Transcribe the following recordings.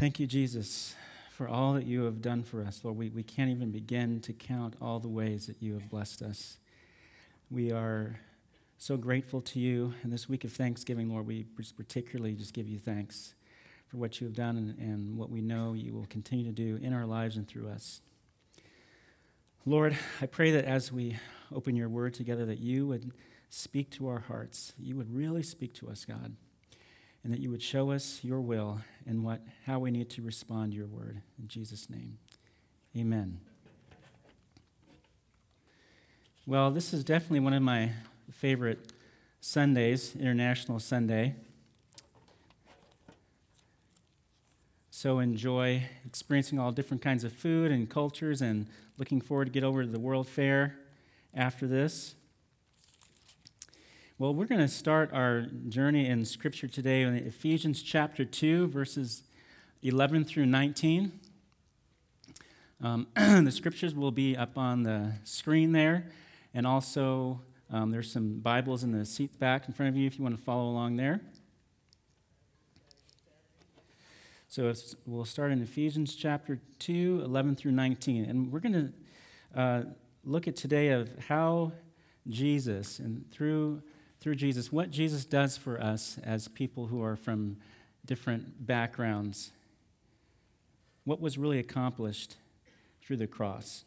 Thank you, Jesus, for all that you have done for us. Lord, we, we can't even begin to count all the ways that you have blessed us. We are so grateful to you. In this week of Thanksgiving, Lord, we particularly just give you thanks for what you have done and, and what we know you will continue to do in our lives and through us. Lord, I pray that as we open your word together, that you would speak to our hearts. You would really speak to us, God and that you would show us your will and what, how we need to respond to your word. In Jesus' name, amen. Well, this is definitely one of my favorite Sundays, International Sunday. So enjoy experiencing all different kinds of food and cultures and looking forward to get over to the World Fair after this. Well, we're going to start our journey in Scripture today in Ephesians chapter 2, verses 11 through 19. Um, the scriptures will be up on the screen there, and also um, there's some Bibles in the seat back in front of you if you want to follow along there. So we'll start in Ephesians chapter 2, 11 through 19. And we're going to uh, look at today of how Jesus, and through through Jesus, what Jesus does for us as people who are from different backgrounds, what was really accomplished through the cross.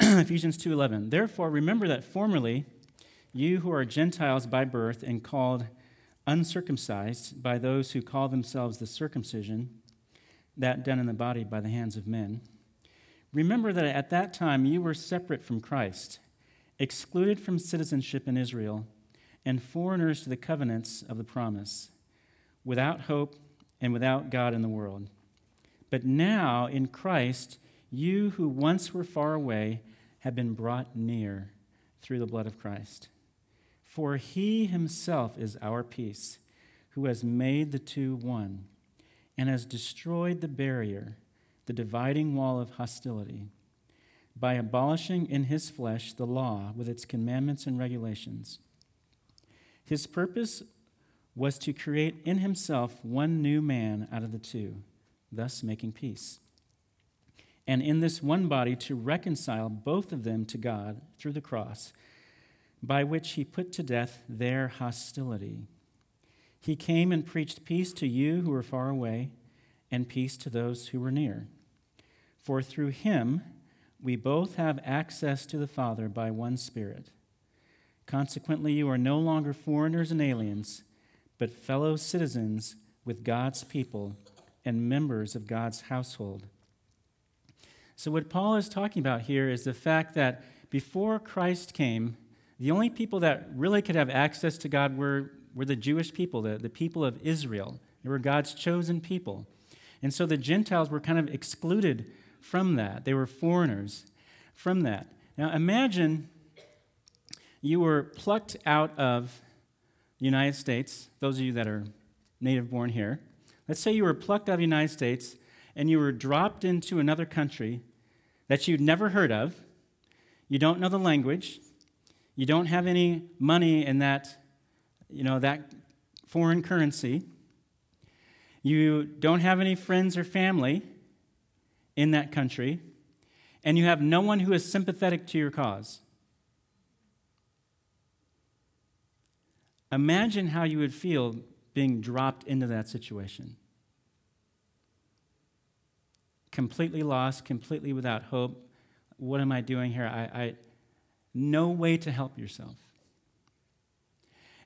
Ephesians 2:11 Therefore remember that formerly you who are Gentiles by birth and called uncircumcised by those who call themselves the circumcision that done in the body by the hands of men remember that at that time you were separate from Christ excluded from citizenship in Israel, and foreigners to the covenants of the promise, without hope and without God in the world. But now, in Christ, you who once were far away have been brought near through the blood of Christ. For he himself is our peace, who has made the two one, and has destroyed the barrier, the dividing wall of hostility by abolishing in his flesh the law with its commandments and regulations. His purpose was to create in himself one new man out of the two, thus making peace. And in this one body to reconcile both of them to God through the cross, by which he put to death their hostility. He came and preached peace to you who were far away, and peace to those who were near. For through him, we both have access to the Father by one Spirit. Consequently, you are no longer foreigners and aliens, but fellow citizens with God's people and members of God's household. So, what Paul is talking about here is the fact that before Christ came, the only people that really could have access to God were, were the Jewish people, the, the people of Israel. They were God's chosen people. And so the Gentiles were kind of excluded from that. They were foreigners from that. Now imagine you were plucked out of the United States, those of you that are native born here. Let's say you were plucked out of the United States and you were dropped into another country that you'd never heard of. You don't know the language. You don't have any money in that, you know, that foreign currency. You don't have any friends or family in that country, and you have no one who is sympathetic to your cause. Imagine how you would feel being dropped into that situation. Completely lost, completely without hope. What am I doing here? I, I no way to help yourself.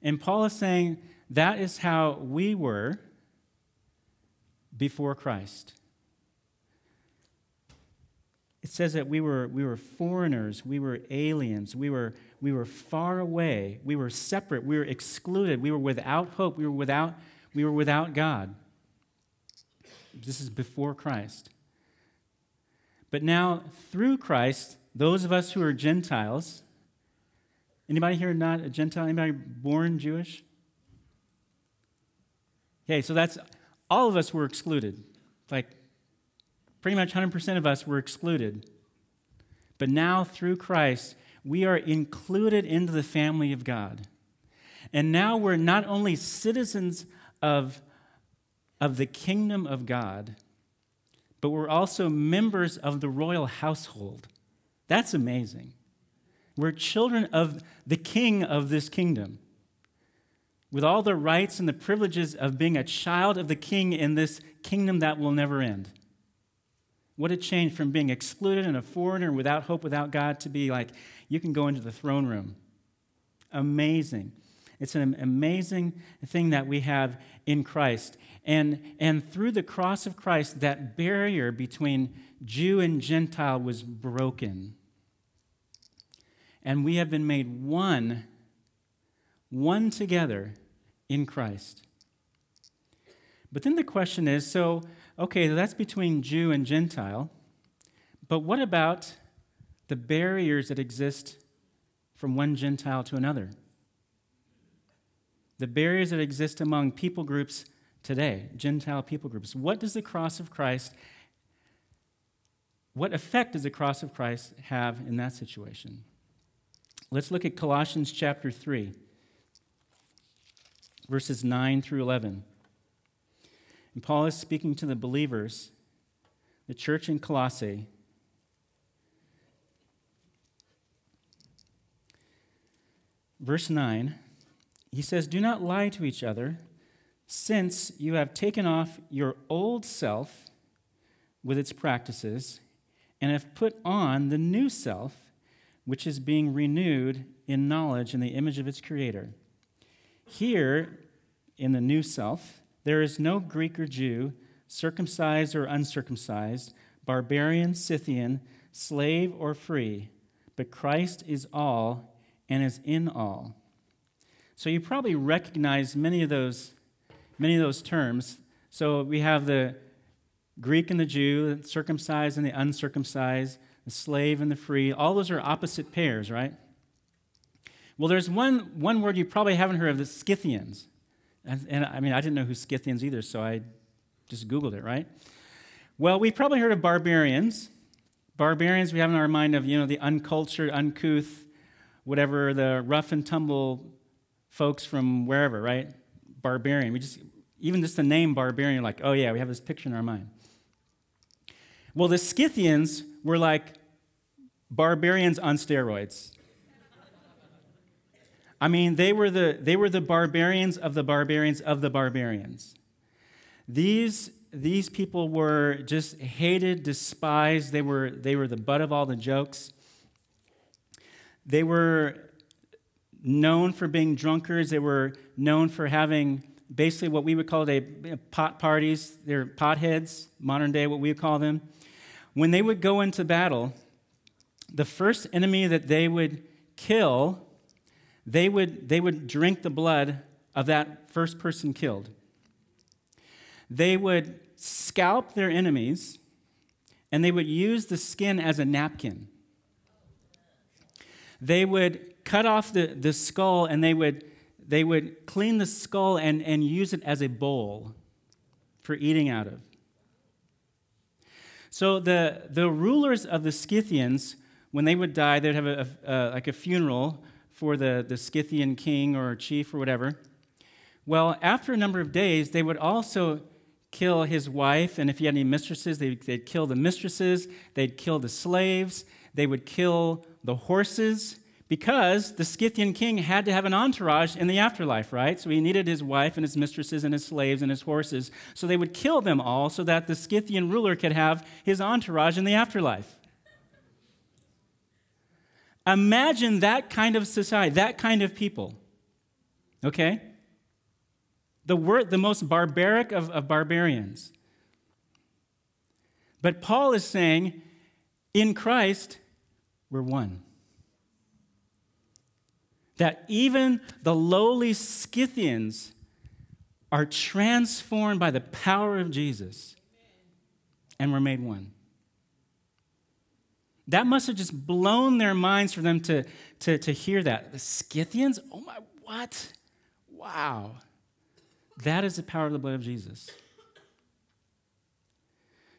And Paul is saying that is how we were before Christ. It says that we were, we were foreigners, we were aliens, we were, we were far away, we were separate, we were excluded, we were without hope, we were without, we were without God. This is before Christ. But now, through Christ, those of us who are Gentiles, anybody here not a Gentile? Anybody born Jewish? Okay, so that's all of us were excluded. Like Pretty much 100% of us were excluded. But now, through Christ, we are included into the family of God. And now we're not only citizens of of the kingdom of God, but we're also members of the royal household. That's amazing. We're children of the king of this kingdom, with all the rights and the privileges of being a child of the king in this kingdom that will never end. What a change from being excluded and a foreigner without hope, without God, to be like, you can go into the throne room. Amazing. It's an amazing thing that we have in Christ. And, and through the cross of Christ, that barrier between Jew and Gentile was broken. And we have been made one, one together in Christ. But then the question is so, okay, that's between Jew and Gentile, but what about the barriers that exist from one Gentile to another? The barriers that exist among people groups today, Gentile people groups. What does the cross of Christ, what effect does the cross of Christ have in that situation? Let's look at Colossians chapter 3, verses 9 through 11. And Paul is speaking to the believers, the church in Colossae. Verse 9, he says, Do not lie to each other, since you have taken off your old self with its practices and have put on the new self, which is being renewed in knowledge in the image of its creator. Here, in the new self, there is no Greek or Jew, circumcised or uncircumcised, barbarian, Scythian, slave or free, but Christ is all and is in all. So you probably recognize many of those, many of those terms. So we have the Greek and the Jew, the circumcised and the uncircumcised, the slave and the free. All those are opposite pairs, right? Well, there's one, one word you probably haven't heard of, the Scythians. And, and, I mean, I didn't know who Scythians either, so I just Googled it, right? Well, we've probably heard of barbarians. Barbarians we have in our mind of, you know, the uncultured, uncouth, whatever, the rough and tumble folks from wherever, right? Barbarian. We just, even just the name barbarian, like, oh yeah, we have this picture in our mind. Well, the Scythians were like barbarians on steroids. I mean, they were the, they were the barbarians of the barbarians of the barbarians. These, these people were just hated, despised. They were, they were the butt of all the jokes. They were known for being drunkards. They were known for having basically what we would call a pot parties. They're potheads, modern day, what we would call them. When they would go into battle, the first enemy that they would kill they would, they would drink the blood of that first person killed. They would scalp their enemies and they would use the skin as a napkin. They would cut off the, the skull and they would, they would clean the skull and, and use it as a bowl for eating out of. So the, the rulers of the Scythians, when they would die, they'd have a, a, like a funeral for the, the Scythian king or chief or whatever. Well, after a number of days, they would also kill his wife, and if he had any mistresses, they'd, they'd kill the mistresses, they'd kill the slaves, they would kill the horses, because the Scythian king had to have an entourage in the afterlife, right? So he needed his wife and his mistresses and his slaves and his horses. So they would kill them all so that the Scythian ruler could have his entourage in the afterlife. Imagine that kind of society, that kind of people. Okay? The, word, the most barbaric of, of barbarians. But Paul is saying, in Christ, we're one. That even the lowly Scythians are transformed by the power of Jesus, and we're made one. That must have just blown their minds for them to, to, to hear that. The Scythians? Oh my, what? Wow. That is the power of the blood of Jesus.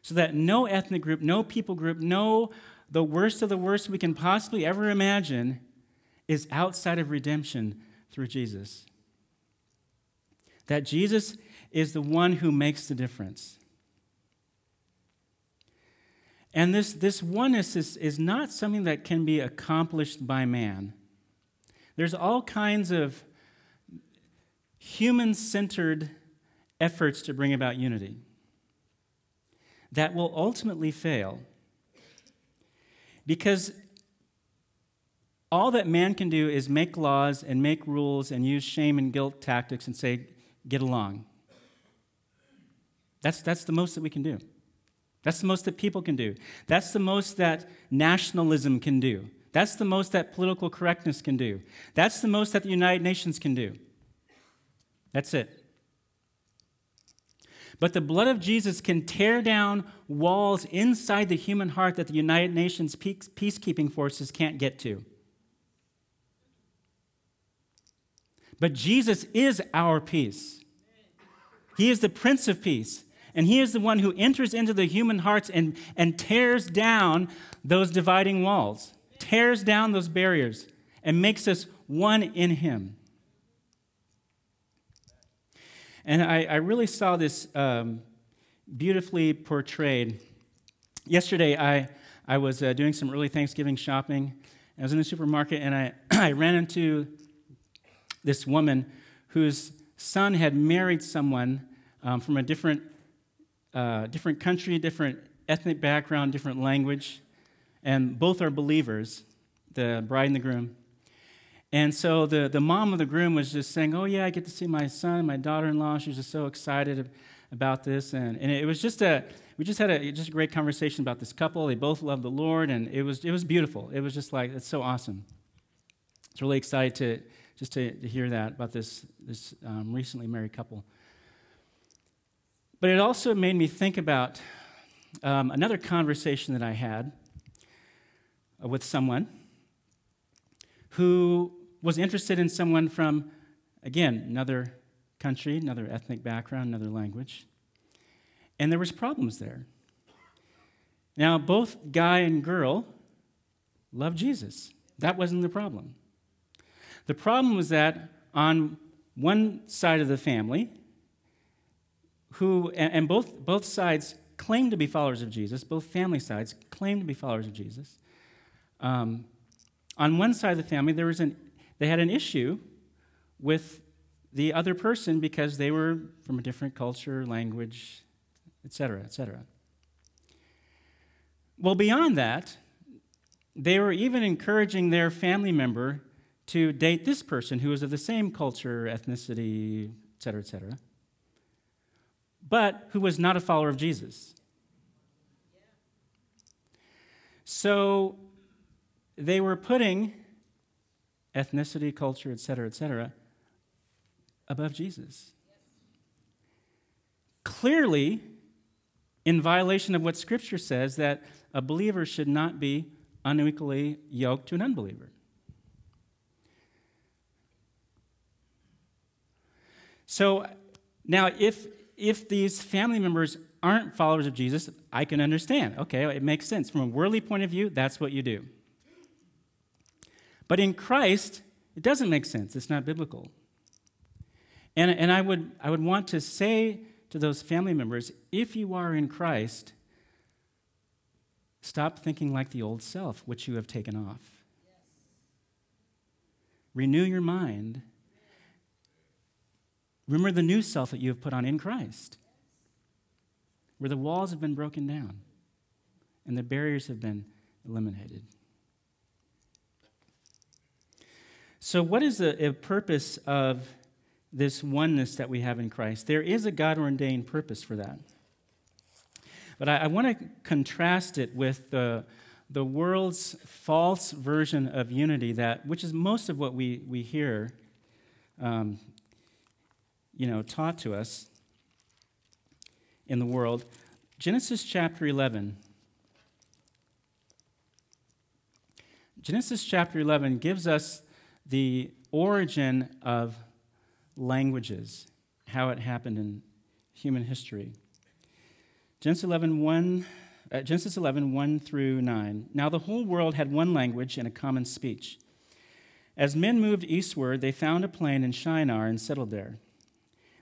So that no ethnic group, no people group, no the worst of the worst we can possibly ever imagine is outside of redemption through Jesus. That Jesus is the one who makes the difference. And this, this oneness is, is not something that can be accomplished by man. There's all kinds of human centered efforts to bring about unity that will ultimately fail. Because all that man can do is make laws and make rules and use shame and guilt tactics and say, get along. That's, that's the most that we can do. That's the most that people can do. That's the most that nationalism can do. That's the most that political correctness can do. That's the most that the United Nations can do. That's it. But the blood of Jesus can tear down walls inside the human heart that the United Nations peacekeeping forces can't get to. But Jesus is our peace. He is the Prince of Peace. And He is the one who enters into the human hearts and, and tears down those dividing walls, tears down those barriers, and makes us one in Him. And I, I really saw this um, beautifully portrayed. Yesterday, I, I was uh, doing some early Thanksgiving shopping. I was in the supermarket and I, I ran into this woman whose son had married someone um, from a different, uh, different country, different ethnic background, different language, and both are believers, the bride and the groom. And so the, the mom of the groom was just saying, Oh, yeah, I get to see my son, my daughter in law. She was just so excited about this. And, and it was just a, we just had a, just a great conversation about this couple. They both love the Lord, and it was, it was beautiful. It was just like, it's so awesome. It's really excited to just to, to hear that about this, this um, recently married couple. But it also made me think about um, another conversation that I had with someone who was interested in someone from, again, another country, another ethnic background, another language. And there was problems there. Now, both guy and girl loved Jesus. That wasn't the problem. The problem was that on one side of the family, who, and both, both sides claimed to be followers of Jesus, both family sides claimed to be followers of Jesus. Um, on one side of the family, there was an, they had an issue with the other person because they were from a different culture, language, etc., etc. Well, beyond that, they were even encouraging their family member to date this person who was of the same culture, ethnicity, etc., etc., but who was not a follower of Jesus. So they were putting ethnicity, culture, etc., etc., above Jesus. Clearly, in violation of what Scripture says, that a believer should not be unequally yoked to an unbeliever. So now, if if these family members aren't followers of Jesus, I can understand. Okay, it makes sense. From a worldly point of view, that's what you do. But in Christ, it doesn't make sense. It's not biblical. And, and I, would, I would want to say to those family members if you are in Christ, stop thinking like the old self, which you have taken off. Renew your mind. Remember the new self that you have put on in Christ, where the walls have been broken down and the barriers have been eliminated. So, what is the purpose of this oneness that we have in Christ? There is a God ordained purpose for that. But I, I want to contrast it with the, the world's false version of unity, that, which is most of what we, we hear um, you know, taught to us in the world. Genesis chapter 11. Genesis chapter 11 gives us the origin of languages, how it happened in human history. Genesis 11, 1, uh, Genesis 11, 1 through 9. Now the whole world had one language and a common speech. As men moved eastward, they found a plain in Shinar and settled there.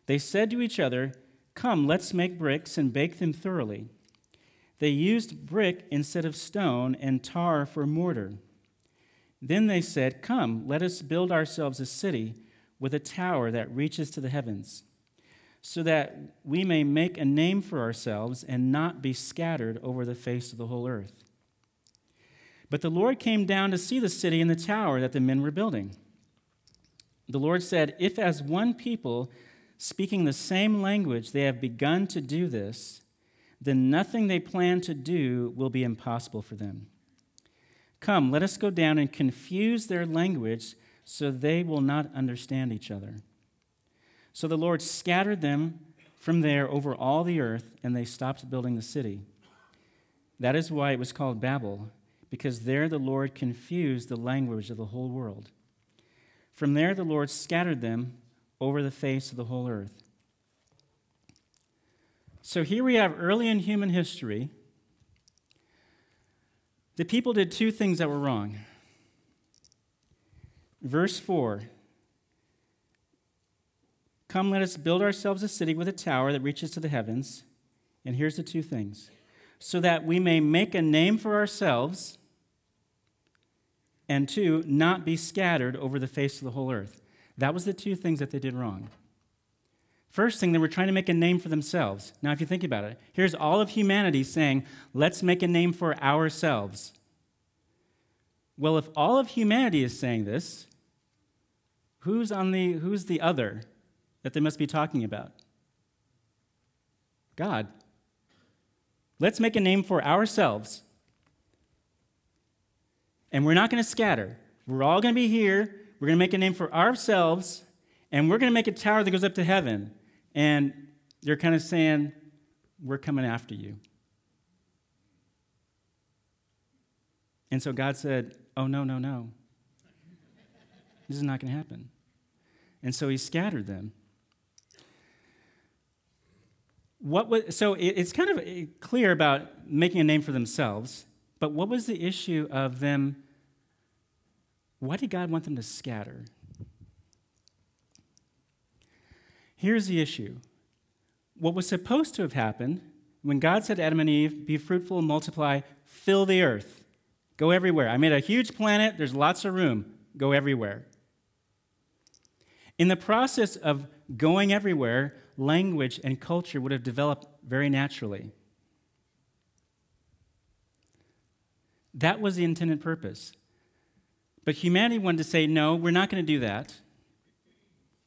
They said to each other, Come, let's make bricks and bake them thoroughly. They used brick instead of stone and tar for mortar. Then they said, Come, let us build ourselves a city with a tower that reaches to the heavens, so that we may make a name for ourselves and not be scattered over the face of the whole earth. But the Lord came down to see the city and the tower that the men were building. The Lord said, If as one people, speaking the same language, they have begun to do this, then nothing they plan to do will be impossible for them. Come, let us go down and confuse their language so they will not understand each other. So the Lord scattered them from there over all the earth, and they stopped building the city. That is why it was called Babel, because there the Lord confused the language of the whole world. From there the Lord scattered them over the face of the whole earth. So here we have early in human history, the people did two things that were wrong. Verse 4 Come, let us build ourselves a city with a tower that reaches to the heavens. And here's the two things so that we may make a name for ourselves, and two, not be scattered over the face of the whole earth. That was the two things that they did wrong. First thing, they were trying to make a name for themselves. Now, if you think about it, here's all of humanity saying, let's make a name for ourselves. Well, if all of humanity is saying this, who's, on the, who's the other that they must be talking about? God. Let's make a name for ourselves. And we're not going to scatter. We're all going to be here. We're going to make a name for ourselves, and we're going to make a tower that goes up to heaven. And they're kind of saying, We're coming after you. And so God said, Oh, no, no, no. This is not going to happen. And so he scattered them. What was, so it's kind of eh, clear about making a name for themselves, but what was the issue of them? Why did God want them to scatter? Here's the issue. What was supposed to have happened when God said to Adam and Eve, Be fruitful and multiply, fill the earth, go everywhere. I made a huge planet, there's lots of room, go everywhere. In the process of going everywhere, language and culture would have developed very naturally. That was the intended purpose. But humanity wanted to say, no, we're not going to do that.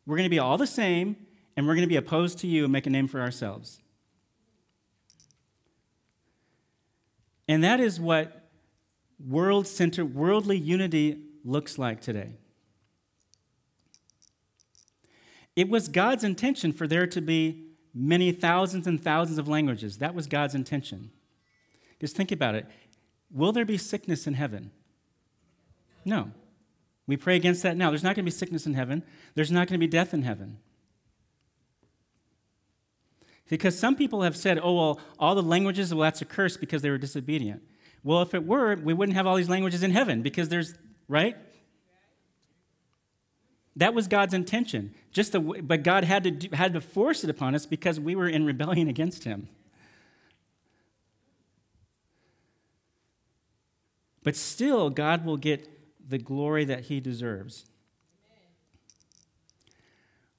We're going to be all the same, and we're going to be opposed to you and make a name for ourselves. And that is what world centered, worldly unity looks like today. It was God's intention for there to be many thousands and thousands of languages. That was God's intention. Just think about it. Will there be sickness in heaven? No. We pray against that now. There's not going to be sickness in heaven, there's not going to be death in heaven. Because some people have said, oh, well, all the languages, well, that's a curse because they were disobedient. Well, if it were, we wouldn't have all these languages in heaven because there's, right? That was God's intention. Just the, but God had to, do, had to force it upon us because we were in rebellion against Him. But still, God will get the glory that He deserves.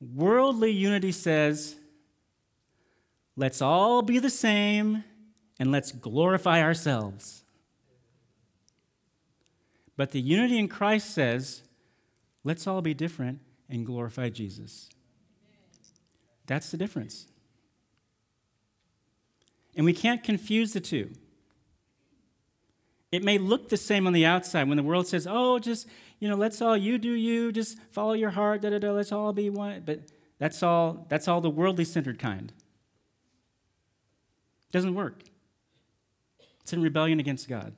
Worldly unity says, let's all be the same and let's glorify ourselves. But the unity in Christ says, Let's all be different and glorify Jesus. That's the difference. And we can't confuse the two. It may look the same on the outside when the world says, oh, just, you know, let's all, you do you, just follow your heart, da da da, let's all be one. But that's all, that's all the worldly centered kind. It doesn't work. It's in rebellion against God.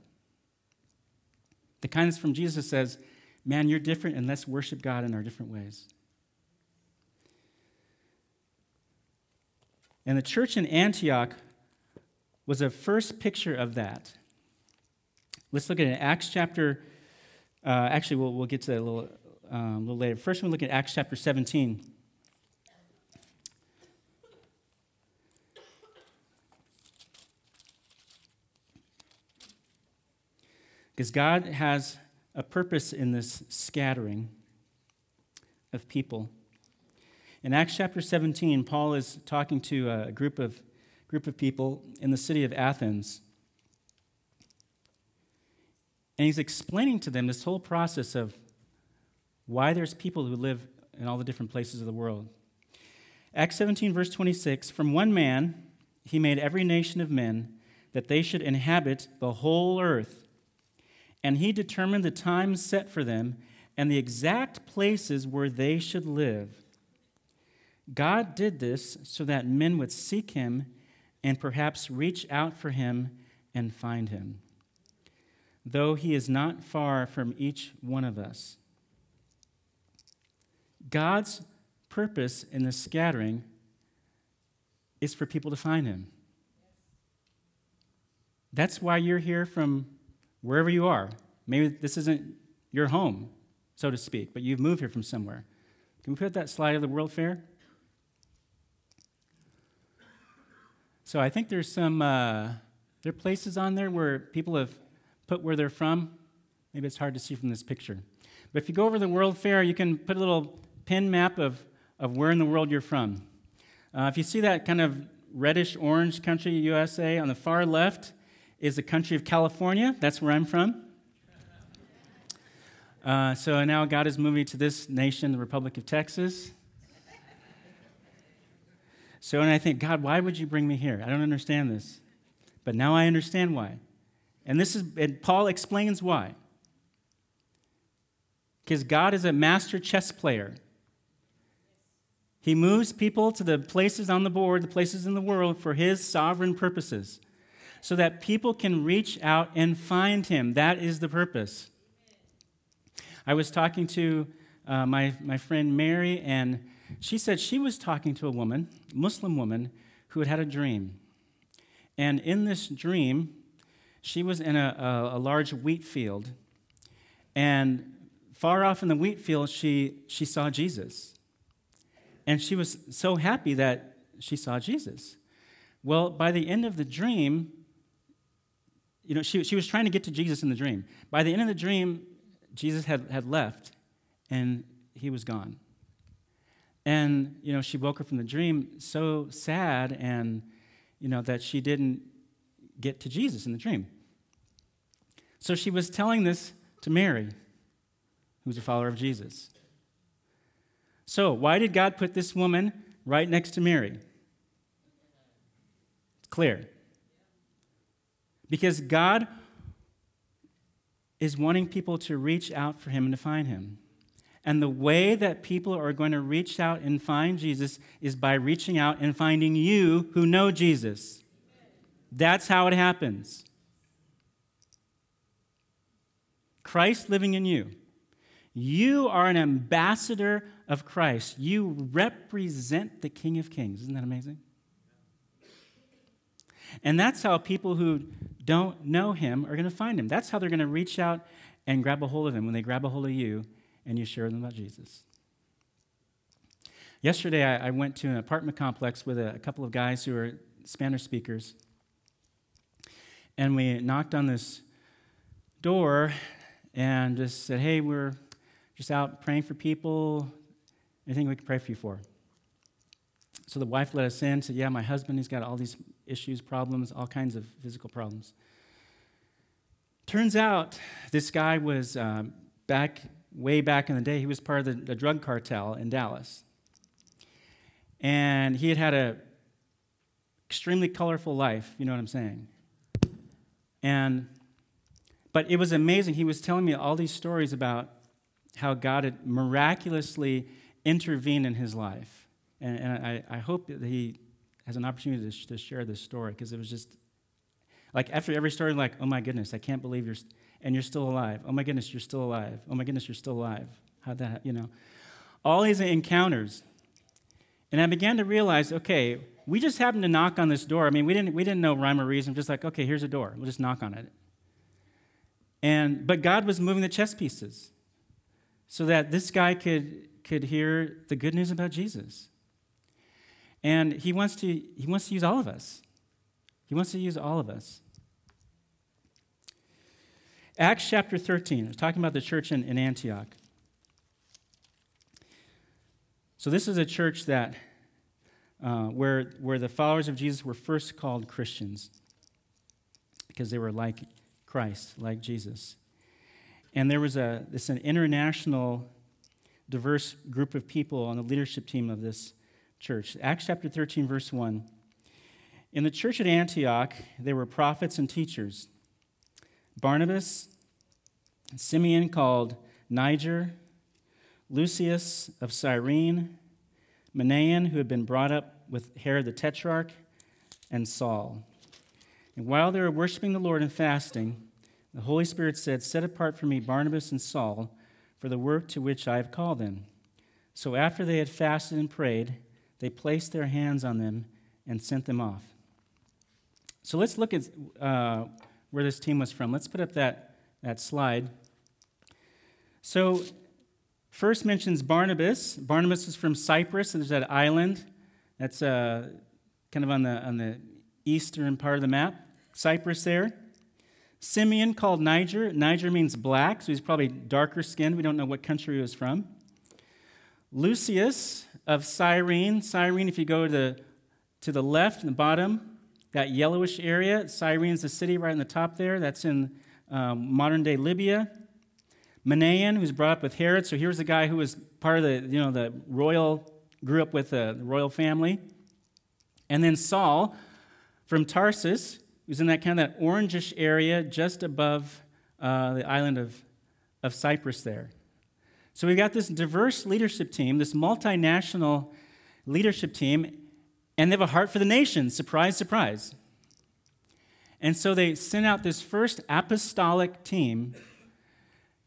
The kindness from Jesus says, man, you're different, and let's worship God in our different ways. And the church in Antioch was a first picture of that. Let's look at it. Acts chapter, uh, actually, we'll, we'll get to that a little, um, a little later. First, we look at Acts chapter 17. Because God has a purpose in this scattering of people. In Acts chapter 17, Paul is talking to a group of, group of people in the city of Athens. And he's explaining to them this whole process of why there's people who live in all the different places of the world. Acts 17, verse 26 From one man he made every nation of men that they should inhabit the whole earth. And he determined the times set for them and the exact places where they should live. God did this so that men would seek him and perhaps reach out for him and find him, though he is not far from each one of us. God's purpose in the scattering is for people to find him. That's why you're here from wherever you are. Maybe this isn't your home, so to speak, but you've moved here from somewhere. Can we put that slide of the World Fair? So I think there's some uh, there are places on there where people have put where they're from. Maybe it's hard to see from this picture. But if you go over the World Fair, you can put a little pin map of, of where in the world you're from. Uh, if you see that kind of reddish orange country, USA, on the far left is the country of California. That's where I'm from. Uh, so now God is moving to this nation, the Republic of Texas. So, and I think, God, why would you bring me here? I don't understand this. But now I understand why. And this is, and Paul explains why. Because God is a master chess player. He moves people to the places on the board, the places in the world for his sovereign purposes, so that people can reach out and find him. That is the purpose. I was talking to uh, my, my friend Mary, and she said she was talking to a woman, Muslim woman, who had had a dream. And in this dream, she was in a, a, a large wheat field, and far off in the wheat field, she, she saw Jesus. And she was so happy that she saw Jesus. Well, by the end of the dream, you know, she, she was trying to get to Jesus in the dream. By the end of the dream, Jesus had, had left and he was gone. And, you know, she woke up from the dream so sad and, you know, that she didn't get to Jesus in the dream. So she was telling this to Mary, who's a follower of Jesus. So, why did God put this woman right next to Mary? It's clear. Because God is wanting people to reach out for him and to find him. And the way that people are going to reach out and find Jesus is by reaching out and finding you who know Jesus. That's how it happens. Christ living in you. You are an ambassador of Christ. You represent the King of Kings. Isn't that amazing? And that's how people who don't know him are going to find him. That's how they're going to reach out and grab a hold of him when they grab a hold of you and you share them about Jesus. Yesterday, I, went to an apartment complex with a couple of guys who are Spanish speakers. And we knocked on this door and just said, Hey, we're just out praying for people. Anything we can pray for you for? So the wife let us in, said, Yeah, my husband, he's got all these issues, problems, all kinds of physical problems. Turns out this guy was um, back, way back in the day, he was part of the, the drug cartel in Dallas. And he had had a extremely colorful life, you know what I'm saying? And but it was amazing. He was telling me all these stories about how God had miraculously intervened in his life. And, and I, I, hope that he has an opportunity to, to share this story because it was just like after every story, like, oh my goodness, I can't believe you're, and you're still alive. Oh my goodness, you're still alive. Oh my goodness, you're still alive. How'd that, you know? All these encounters. And I began to realize, okay, we just happened to knock on this door. I mean, we didn't, we didn't know rhyme or reason, just like, okay, here's a door. We'll just knock on it. And, but God was moving the chess pieces so that this guy could, could hear the good news about Jesus. And he wants, to, he wants to use all of us. He wants to use all of us. Acts chapter 13, it's talking about the church in, in Antioch. So, this is a church that, uh, where, where the followers of Jesus were first called Christians because they were like Christ, like Jesus. And there was a, this an international, diverse group of people on the leadership team of this church. Acts chapter 13, verse 1. In the church at Antioch, there were prophets and teachers Barnabas, Simeon called Niger, Lucius of Cyrene, Manaen, who had been brought up with Herod the Tetrarch, and Saul. And while they were worshiping the Lord and fasting, the Holy Spirit said, Set apart for me Barnabas and Saul for the work to which I have called them. So after they had fasted and prayed, they placed their hands on them and sent them off. So let's look at uh, where this team was from. Let's put up that, that slide. So, first mentions Barnabas. Barnabas is from Cyprus, there's that island that's uh, kind of on the, on the eastern part of the map. Cyprus there. Simeon called Niger. Niger means black, so he's probably darker skinned. We don't know what country he was from. Lucius of Cyrene. Cyrene, if you go to the, to the left, in the bottom, that yellowish area, Cyrene's the city right on the top there. That's in um, modern day Libya. Manaen, who's brought up with Herod. So here's a guy who was part of the, you know, the royal, grew up with the royal family. And then Saul from Tarsus, who's in that kind of that orangish area just above uh, the island of, of Cyprus there. So we've got this diverse leadership team, this multinational leadership team, and they have a heart for the nation. Surprise, surprise. And so they sent out this first apostolic team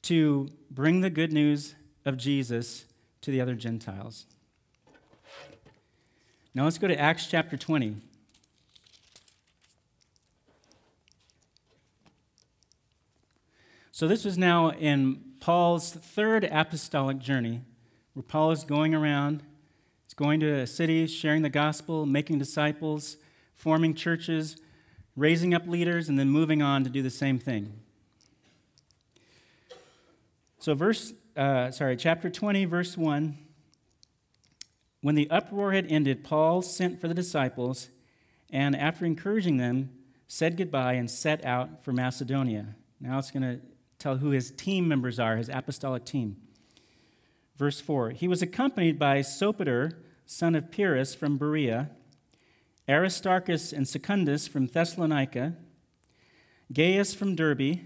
to bring the good news of Jesus to the other Gentiles. Now let's go to Acts chapter 20. So, this was now in Paul's third apostolic journey, where Paul is going around, he's going to city, sharing the gospel, making disciples, forming churches, raising up leaders, and then moving on to do the same thing. So, verse, uh, sorry, chapter 20, verse 1. When the uproar had ended, Paul sent for the disciples, and after encouraging them, said goodbye and set out for Macedonia. Now it's going to tell who his team members are, his apostolic team. Verse 4 He was accompanied by Sopater, son of Pyrrhus from Berea, Aristarchus and Secundus from Thessalonica, Gaius from Derbe,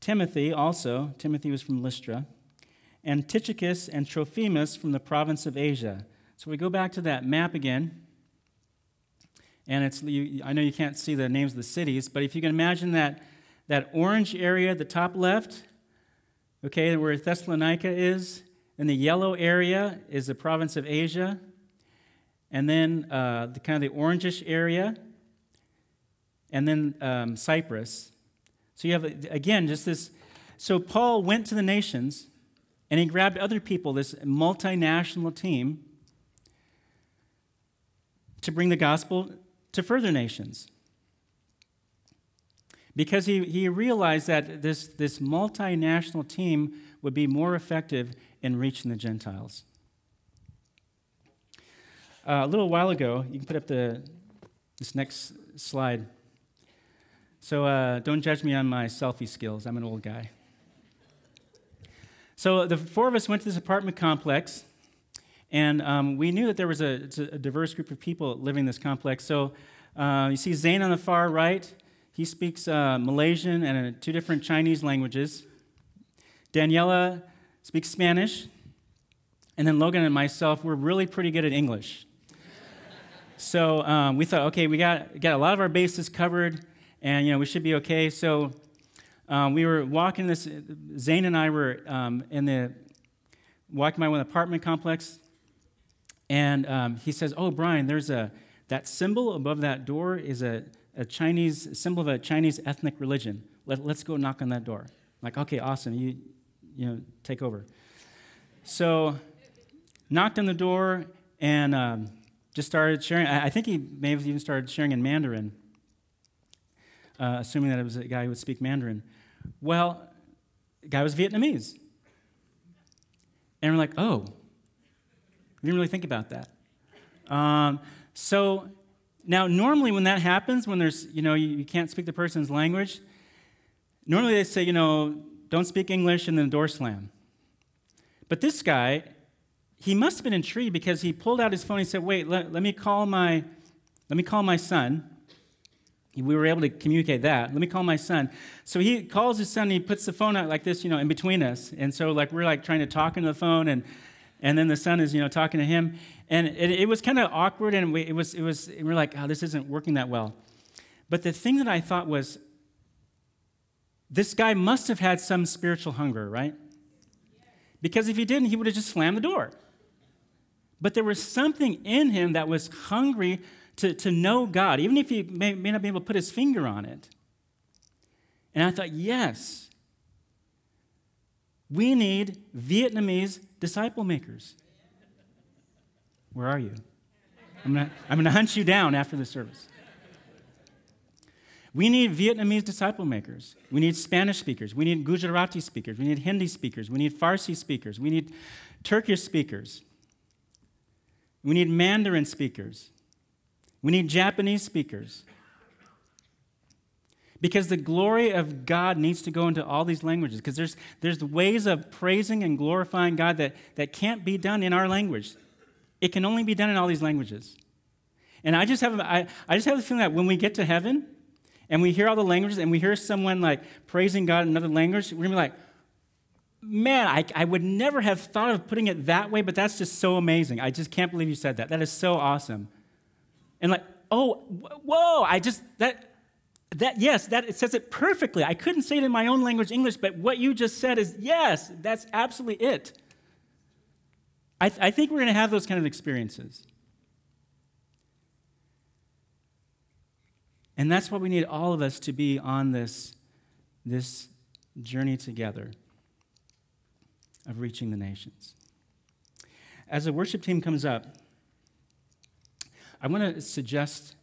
Timothy also, Timothy was from Lystra, and Tychicus and Trophimus from the province of Asia. So we go back to that map again. And it's, you, I know you can't see the names of the cities, but if you can imagine that that orange area at the top left, okay, where Thessalonica is, and the yellow area is the province of Asia, and then uh, the kind of the orangish area, and then um, Cyprus. So you have, again, just this. So Paul went to the nations and he grabbed other people, this multinational team, to bring the gospel to further nations because he, he realized that this, this multinational team would be more effective in reaching the Gentiles. Uh, a little while ago, you can put up the, this next slide. So uh, don't judge me on my selfie skills. I'm an old guy. So the four of us went to this apartment complex, and um, we knew that there was a, a, diverse group of people living in this complex. So uh, you see Zane on the far right. He speaks uh, Malaysian and uh, two different Chinese languages. Daniela speaks Spanish. And then Logan and myself, we're really pretty good at English. so um, we thought, okay, we got, got a lot of our bases covered, and you know we should be okay. So um, we were walking this. Zane and I were um, in the walking by one apartment complex, and um, he says, "Oh, Brian, there's a that symbol above that door is a a Chinese symbol of a Chinese ethnic religion. Let, us go knock on that door. Like, okay, awesome. You, you know, take over. So, knocked on the door and um, just started sharing. I think he may have even started sharing in Mandarin, uh, assuming that it was a guy who would speak Mandarin. Well, the guy was Vietnamese. And we're like, oh, we didn't really think about that. Um, so now, normally when that happens, when there's, you know, you, you can't speak the person's language, normally they say, you know, don't speak English and then door slam. But this guy, he must have been intrigued because he pulled out his phone and he said, wait, let, let me call my, let me call my son. We were able to communicate that. Let me call my son. So he calls his son and he puts the phone out like this, you know, in between us. And so like we're like trying to talk into the phone and and then the son is, you know, talking to him. And it, it was kind of awkward and we, it was it was we we're like, oh, this isn't working that well. But the thing that I thought was this guy must have had some spiritual hunger, right? Because if he didn't, he would have just slammed the door. But there was something in him that was hungry to, to know God, even if he may, may not be able to put his finger on it. And I thought, yes, we need Vietnamese disciple makers. Where are you? I'm going to I'm gonna hunt you down after the service. We need Vietnamese disciple makers. We need Spanish speakers. We need Gujarati speakers. We need Hindi speakers. We need Farsi speakers. We need Turkish speakers. We need Mandarin speakers. We need Japanese speakers. Because the glory of God needs to go into all these languages. Because there's, there's ways of praising and glorifying God that, that can't be done in our language. It can only be done in all these languages. And I just have, I, I just have the feeling that when we get to heaven, and we hear all the languages and we hear someone like praising God in another language, we're gonna be like, man, I, I would never have thought of putting it that way, but that's just so amazing. I just can't believe you said that. That is so awesome. And like, oh, whoa, I just, that, that, yes, that it says it perfectly. I couldn't say it in my own language, English, but what you just said is, yes, that's absolutely it. I, th- I think we're going to have those kind of experiences. And that's why we need all of us to be on this, this journey together of reaching the nations. As the worship team comes up, I want to suggest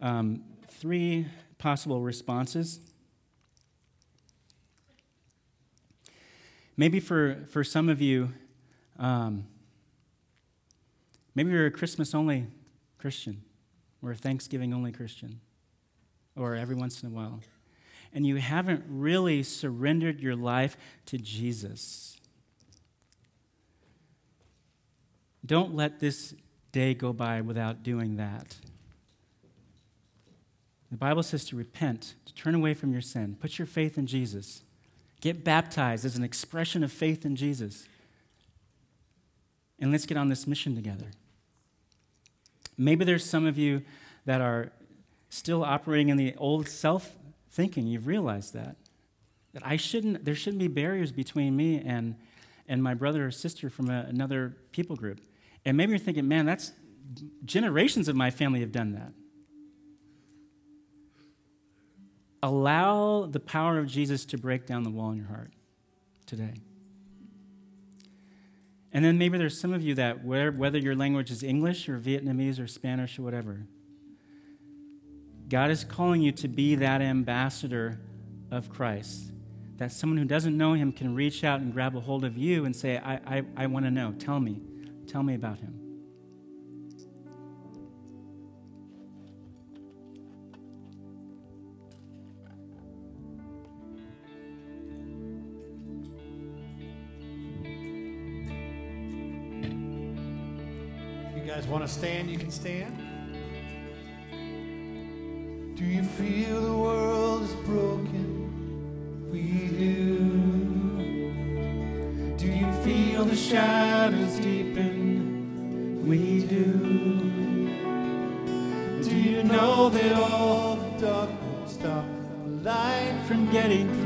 um, three possible responses. Maybe for, for some of you, um, maybe you're a Christmas only Christian or a Thanksgiving only Christian or every once in a while, and you haven't really surrendered your life to Jesus, don't let this day go by without doing that. The Bible says to repent, to turn away from your sin, put your faith in Jesus, get baptized as an expression of faith in Jesus, and let's get on this mission together. Maybe there's some of you that are still operating in the old self thinking. You've realized that. That I shouldn't, there shouldn't be barriers between me and, and my brother or sister from a, another people group. And maybe you're thinking, man, that's generations of my family have done that. Allow the power of Jesus to break down the wall in your heart today. And then maybe there's some of you that, whether your language is English or Vietnamese or Spanish or whatever, God is calling you to be that ambassador of Christ. That someone who doesn't know him can reach out and grab a hold of you and say, I, I, I want to know. Tell me. Tell me about him. If you guys want to stand, you can stand. Do you feel the world is broken? We do. Do you feel the shadows deepen? We do. Do you know that all the dark will stop the light from getting through?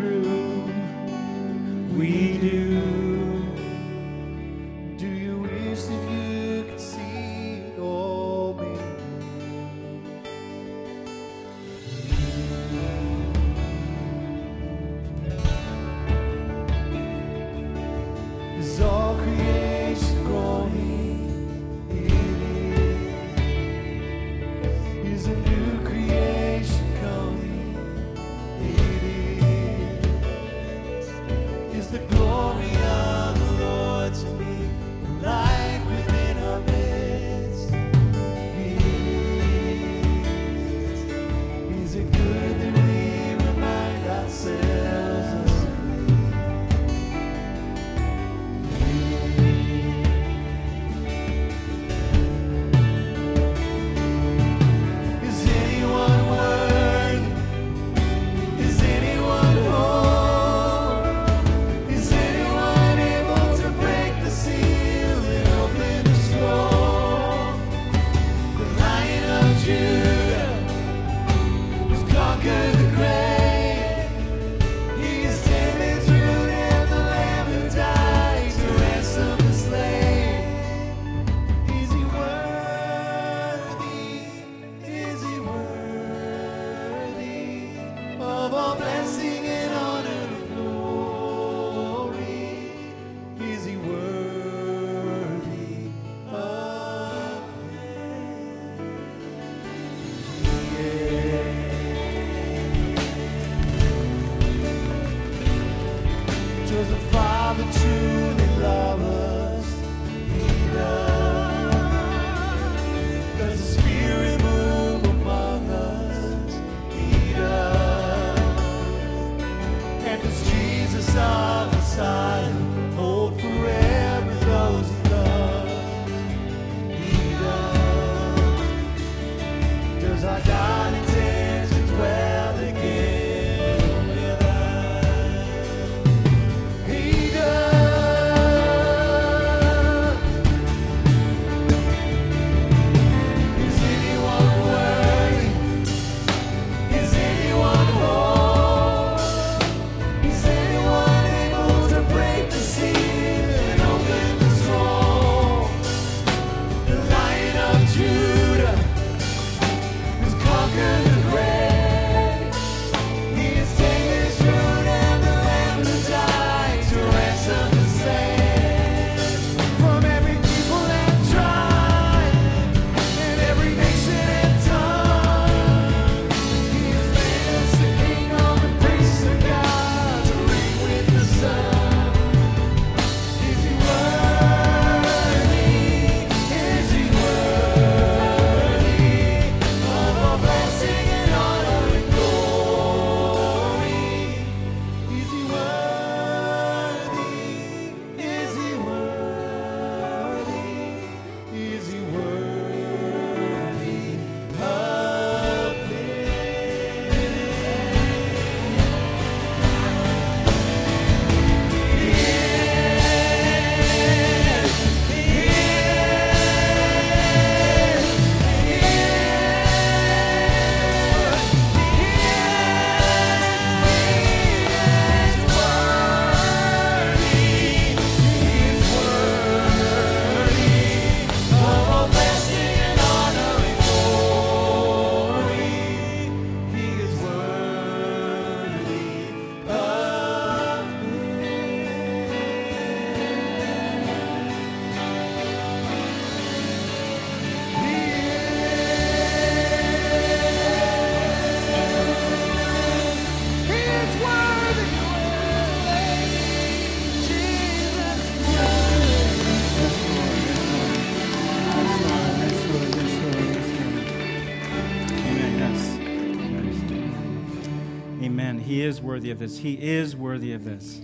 Is worthy of this. He is worthy of this.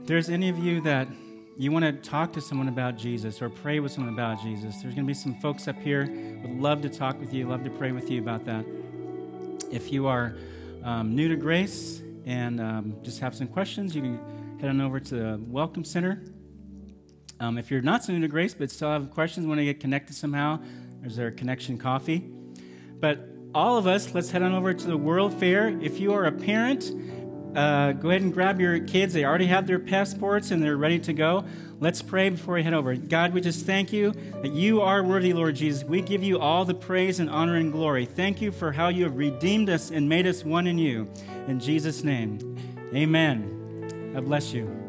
If there's any of you that you want to talk to someone about Jesus or pray with someone about Jesus, there's going to be some folks up here would love to talk with you, love to pray with you about that. If you are um, new to grace and um, just have some questions, you can head on over to the Welcome Center. Um, if you're not so new to grace but still have questions, want to get connected somehow, there's our connection coffee. But all of us, let's head on over to the World Fair. If you are a parent, uh, go ahead and grab your kids. They already have their passports and they're ready to go. Let's pray before we head over. God, we just thank you that you are worthy, Lord Jesus. We give you all the praise and honor and glory. Thank you for how you have redeemed us and made us one in you. In Jesus' name, amen. I bless you.